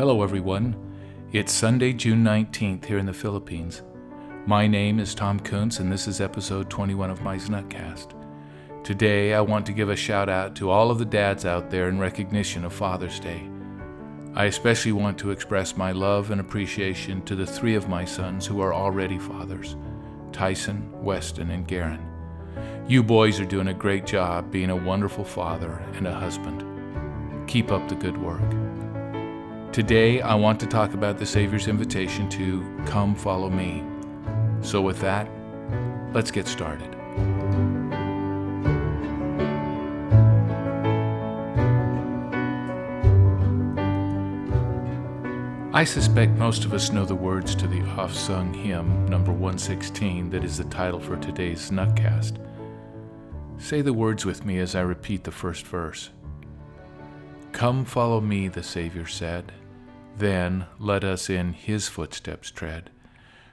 Hello, everyone. It's Sunday, June 19th here in the Philippines. My name is Tom Kuntz, and this is episode 21 of my Znutcast. Today, I want to give a shout out to all of the dads out there in recognition of Father's Day. I especially want to express my love and appreciation to the three of my sons who are already fathers Tyson, Weston, and Garen. You boys are doing a great job being a wonderful father and a husband. Keep up the good work. Today, I want to talk about the Savior's invitation to come follow me. So, with that, let's get started. I suspect most of us know the words to the oft sung hymn, number 116, that is the title for today's Nutcast. Say the words with me as I repeat the first verse. Come follow me, the Savior said. Then let us in his footsteps tread.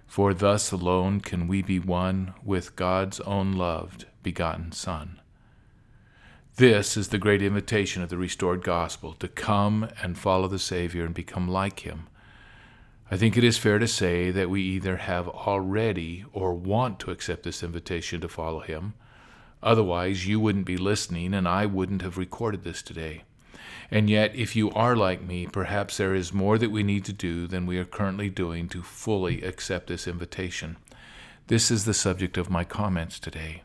For thus alone can we be one with God's own loved, begotten Son. This is the great invitation of the restored gospel to come and follow the Savior and become like him. I think it is fair to say that we either have already or want to accept this invitation to follow him. Otherwise, you wouldn't be listening and I wouldn't have recorded this today. And yet, if you are like me, perhaps there is more that we need to do than we are currently doing to fully accept this invitation. This is the subject of my comments today.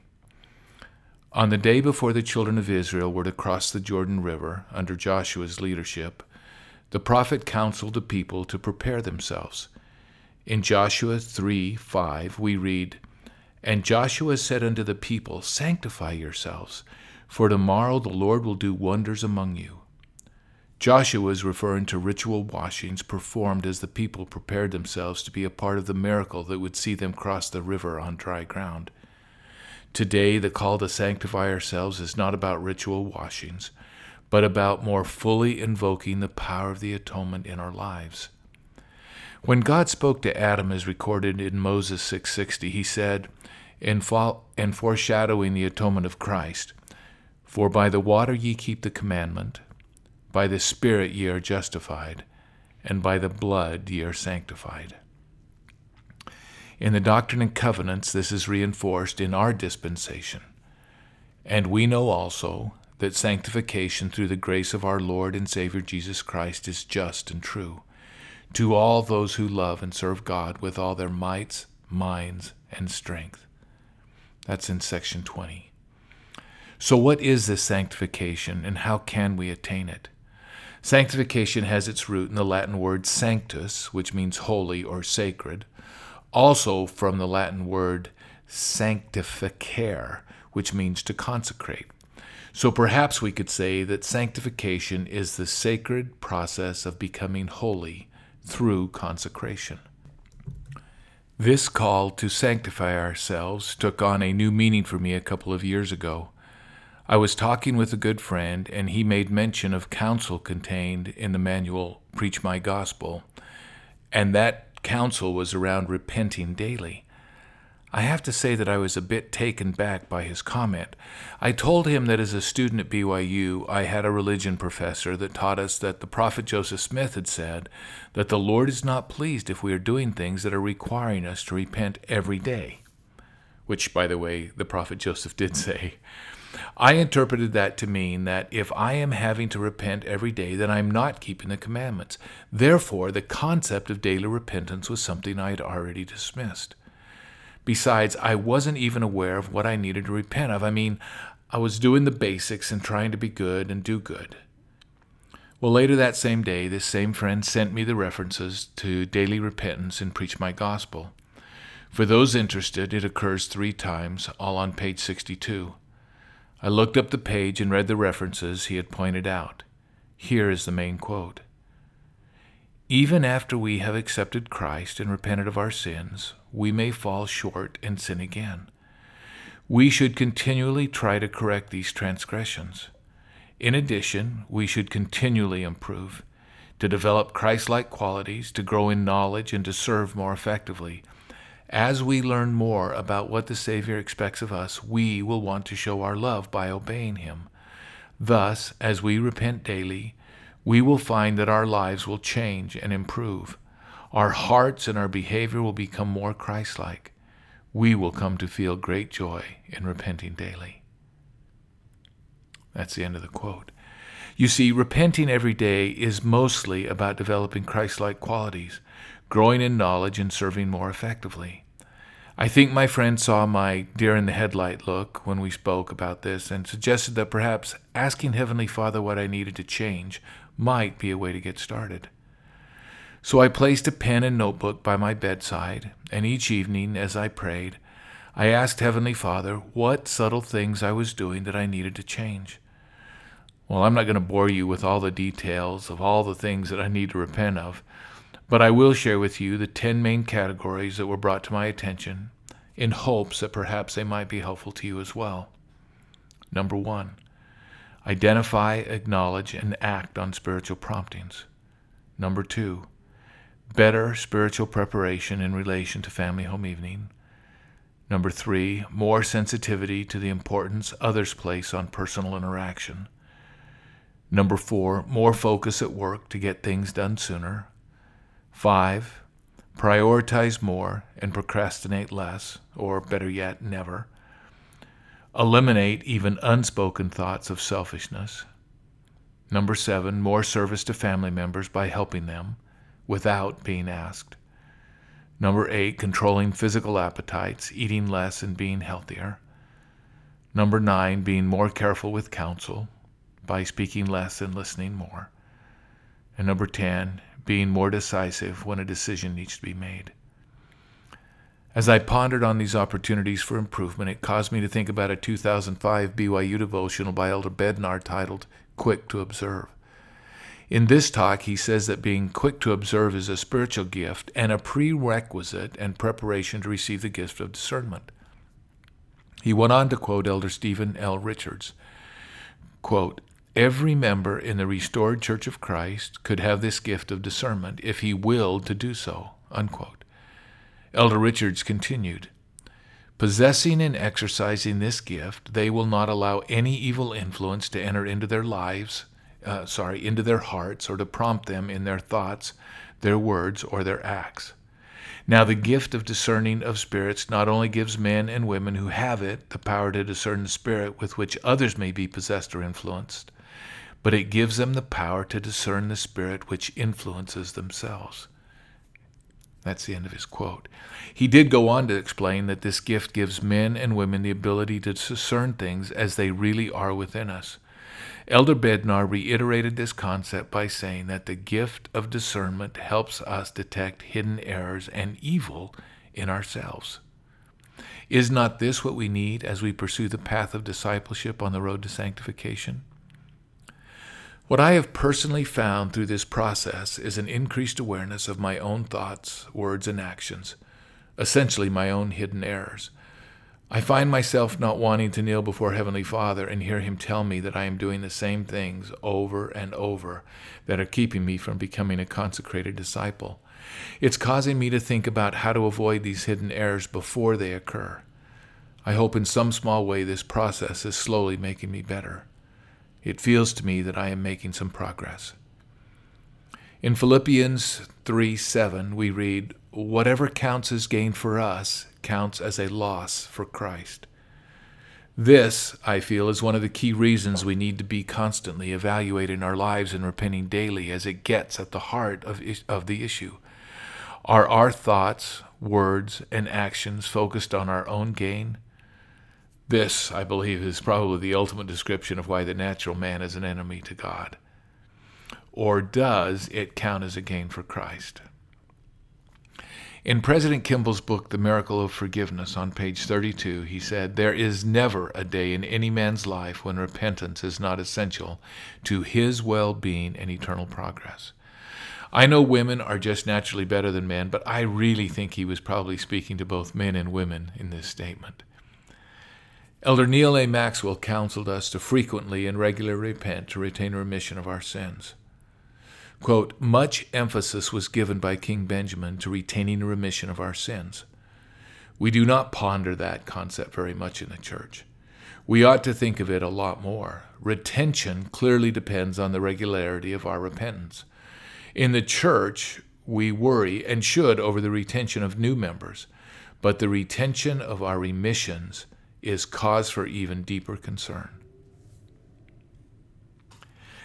On the day before the children of Israel were to cross the Jordan River under Joshua's leadership, the prophet counseled the people to prepare themselves. In Joshua 3 5, we read, And Joshua said unto the people, Sanctify yourselves, for tomorrow the Lord will do wonders among you. Joshua is referring to ritual washings performed as the people prepared themselves to be a part of the miracle that would see them cross the river on dry ground. Today, the call to sanctify ourselves is not about ritual washings, but about more fully invoking the power of the atonement in our lives. When God spoke to Adam as recorded in Moses 660, he said, in, in foreshadowing the atonement of Christ, For by the water ye keep the commandment, by the Spirit ye are justified, and by the blood ye are sanctified. In the Doctrine and Covenants, this is reinforced in our dispensation. And we know also that sanctification through the grace of our Lord and Savior Jesus Christ is just and true to all those who love and serve God with all their mights, minds, and strength. That's in section 20. So, what is this sanctification and how can we attain it? Sanctification has its root in the Latin word sanctus, which means holy or sacred, also from the Latin word sanctificare, which means to consecrate. So perhaps we could say that sanctification is the sacred process of becoming holy through consecration. This call to sanctify ourselves took on a new meaning for me a couple of years ago. I was talking with a good friend, and he made mention of counsel contained in the manual Preach My Gospel, and that counsel was around repenting daily. I have to say that I was a bit taken back by his comment. I told him that as a student at BYU, I had a religion professor that taught us that the prophet Joseph Smith had said that the Lord is not pleased if we are doing things that are requiring us to repent every day. Which, by the way, the prophet Joseph did say. I interpreted that to mean that if I am having to repent every day, then I'm not keeping the commandments. Therefore, the concept of daily repentance was something I had already dismissed. Besides, I wasn't even aware of what I needed to repent of. I mean, I was doing the basics and trying to be good and do good. Well, later that same day, this same friend sent me the references to daily repentance and Preach My Gospel. For those interested, it occurs three times, all on page 62. I looked up the page and read the references he had pointed out. Here is the main quote Even after we have accepted Christ and repented of our sins, we may fall short and sin again. We should continually try to correct these transgressions. In addition, we should continually improve, to develop Christ like qualities, to grow in knowledge, and to serve more effectively as we learn more about what the Savior expects of us, we will want to show our love by obeying Him. Thus, as we repent daily, we will find that our lives will change and improve. Our hearts and our behavior will become more Christ like. We will come to feel great joy in repenting daily. That's the end of the quote. You see, repenting every day is mostly about developing Christ like qualities, growing in knowledge, and serving more effectively. I think my friend saw my deer in the headlight look when we spoke about this and suggested that perhaps asking Heavenly Father what I needed to change might be a way to get started. So I placed a pen and notebook by my bedside, and each evening as I prayed, I asked Heavenly Father what subtle things I was doing that I needed to change. Well, I'm not going to bore you with all the details of all the things that I need to repent of, but I will share with you the 10 main categories that were brought to my attention in hopes that perhaps they might be helpful to you as well. Number one, identify, acknowledge, and act on spiritual promptings. Number two, better spiritual preparation in relation to family home evening. Number three, more sensitivity to the importance others place on personal interaction. Number four, more focus at work to get things done sooner. Five, prioritize more and procrastinate less, or better yet, never. Eliminate even unspoken thoughts of selfishness. Number seven, more service to family members by helping them without being asked. Number eight, controlling physical appetites, eating less and being healthier. Number nine, being more careful with counsel, by speaking less and listening more. And number 10, being more decisive when a decision needs to be made. As I pondered on these opportunities for improvement, it caused me to think about a 2005 BYU devotional by Elder Bednar titled Quick to Observe. In this talk, he says that being quick to observe is a spiritual gift and a prerequisite and preparation to receive the gift of discernment. He went on to quote Elder Stephen L. Richards quote, Every member in the restored Church of Christ could have this gift of discernment if he willed to do so. Unquote. Elder Richards continued Possessing and exercising this gift, they will not allow any evil influence to enter into their lives, uh, sorry, into their hearts, or to prompt them in their thoughts, their words, or their acts. Now, the gift of discerning of spirits not only gives men and women who have it the power to discern the spirit with which others may be possessed or influenced, but it gives them the power to discern the spirit which influences themselves. That's the end of his quote. He did go on to explain that this gift gives men and women the ability to discern things as they really are within us. Elder Bednar reiterated this concept by saying that the gift of discernment helps us detect hidden errors and evil in ourselves. Is not this what we need as we pursue the path of discipleship on the road to sanctification? What I have personally found through this process is an increased awareness of my own thoughts, words, and actions, essentially my own hidden errors. I find myself not wanting to kneel before Heavenly Father and hear Him tell me that I am doing the same things over and over that are keeping me from becoming a consecrated disciple. It's causing me to think about how to avoid these hidden errors before they occur. I hope in some small way this process is slowly making me better it feels to me that I am making some progress. In Philippians 3 7, we read, Whatever counts as gain for us counts as a loss for Christ. This, I feel, is one of the key reasons we need to be constantly evaluating our lives and repenting daily as it gets at the heart of, of the issue. Are our thoughts, words, and actions focused on our own gain? This, I believe, is probably the ultimate description of why the natural man is an enemy to God. Or does it count as a gain for Christ? In President Kimball's book, The Miracle of Forgiveness, on page 32, he said, There is never a day in any man's life when repentance is not essential to his well being and eternal progress. I know women are just naturally better than men, but I really think he was probably speaking to both men and women in this statement. Elder Neal A. Maxwell counseled us to frequently and regularly repent to retain remission of our sins. Quote, Much emphasis was given by King Benjamin to retaining remission of our sins. We do not ponder that concept very much in the church. we ought to think of it a lot more. Retention clearly depends on the regularity of our repentance. In the church, we worry and should over the retention of new members, but the retention of our remissions is cause for even deeper concern.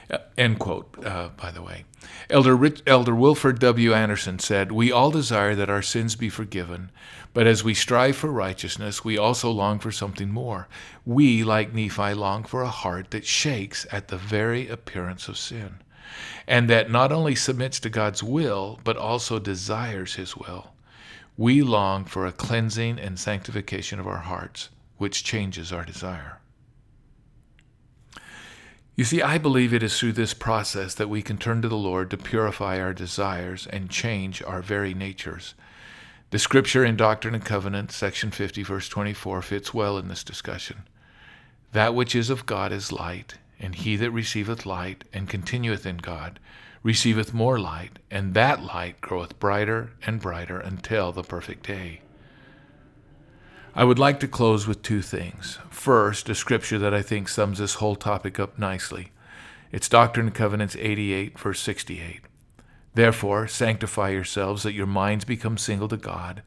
Uh, end quote, uh, by the way. Elder, Rich, Elder Wilford W. Andersen said, We all desire that our sins be forgiven, but as we strive for righteousness, we also long for something more. We, like Nephi, long for a heart that shakes at the very appearance of sin, and that not only submits to God's will, but also desires His will. We long for a cleansing and sanctification of our hearts, which changes our desire. You see, I believe it is through this process that we can turn to the Lord to purify our desires and change our very natures. The scripture in Doctrine and Covenants, section 50, verse 24, fits well in this discussion. That which is of God is light, and he that receiveth light and continueth in God receiveth more light, and that light groweth brighter and brighter until the perfect day. I would like to close with two things. First, a scripture that I think sums this whole topic up nicely. It's Doctrine and Covenants 88, verse 68. Therefore, sanctify yourselves that your minds become single to God,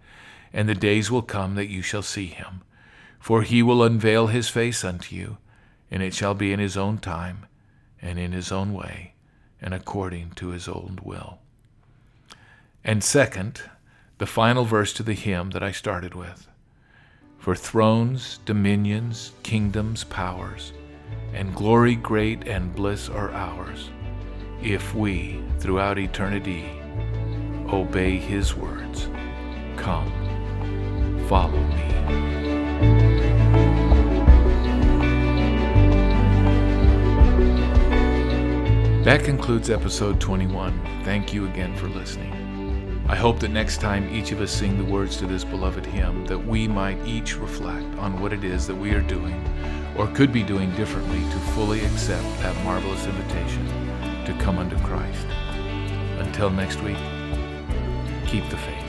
and the days will come that you shall see him. For he will unveil his face unto you, and it shall be in his own time, and in his own way, and according to his own will. And second, the final verse to the hymn that I started with. For thrones, dominions, kingdoms, powers, and glory great and bliss are ours, if we, throughout eternity, obey His words. Come, follow me. That concludes episode 21. Thank you again for listening. I hope that next time each of us sing the words to this beloved hymn, that we might each reflect on what it is that we are doing or could be doing differently to fully accept that marvelous invitation to come unto Christ. Until next week, keep the faith.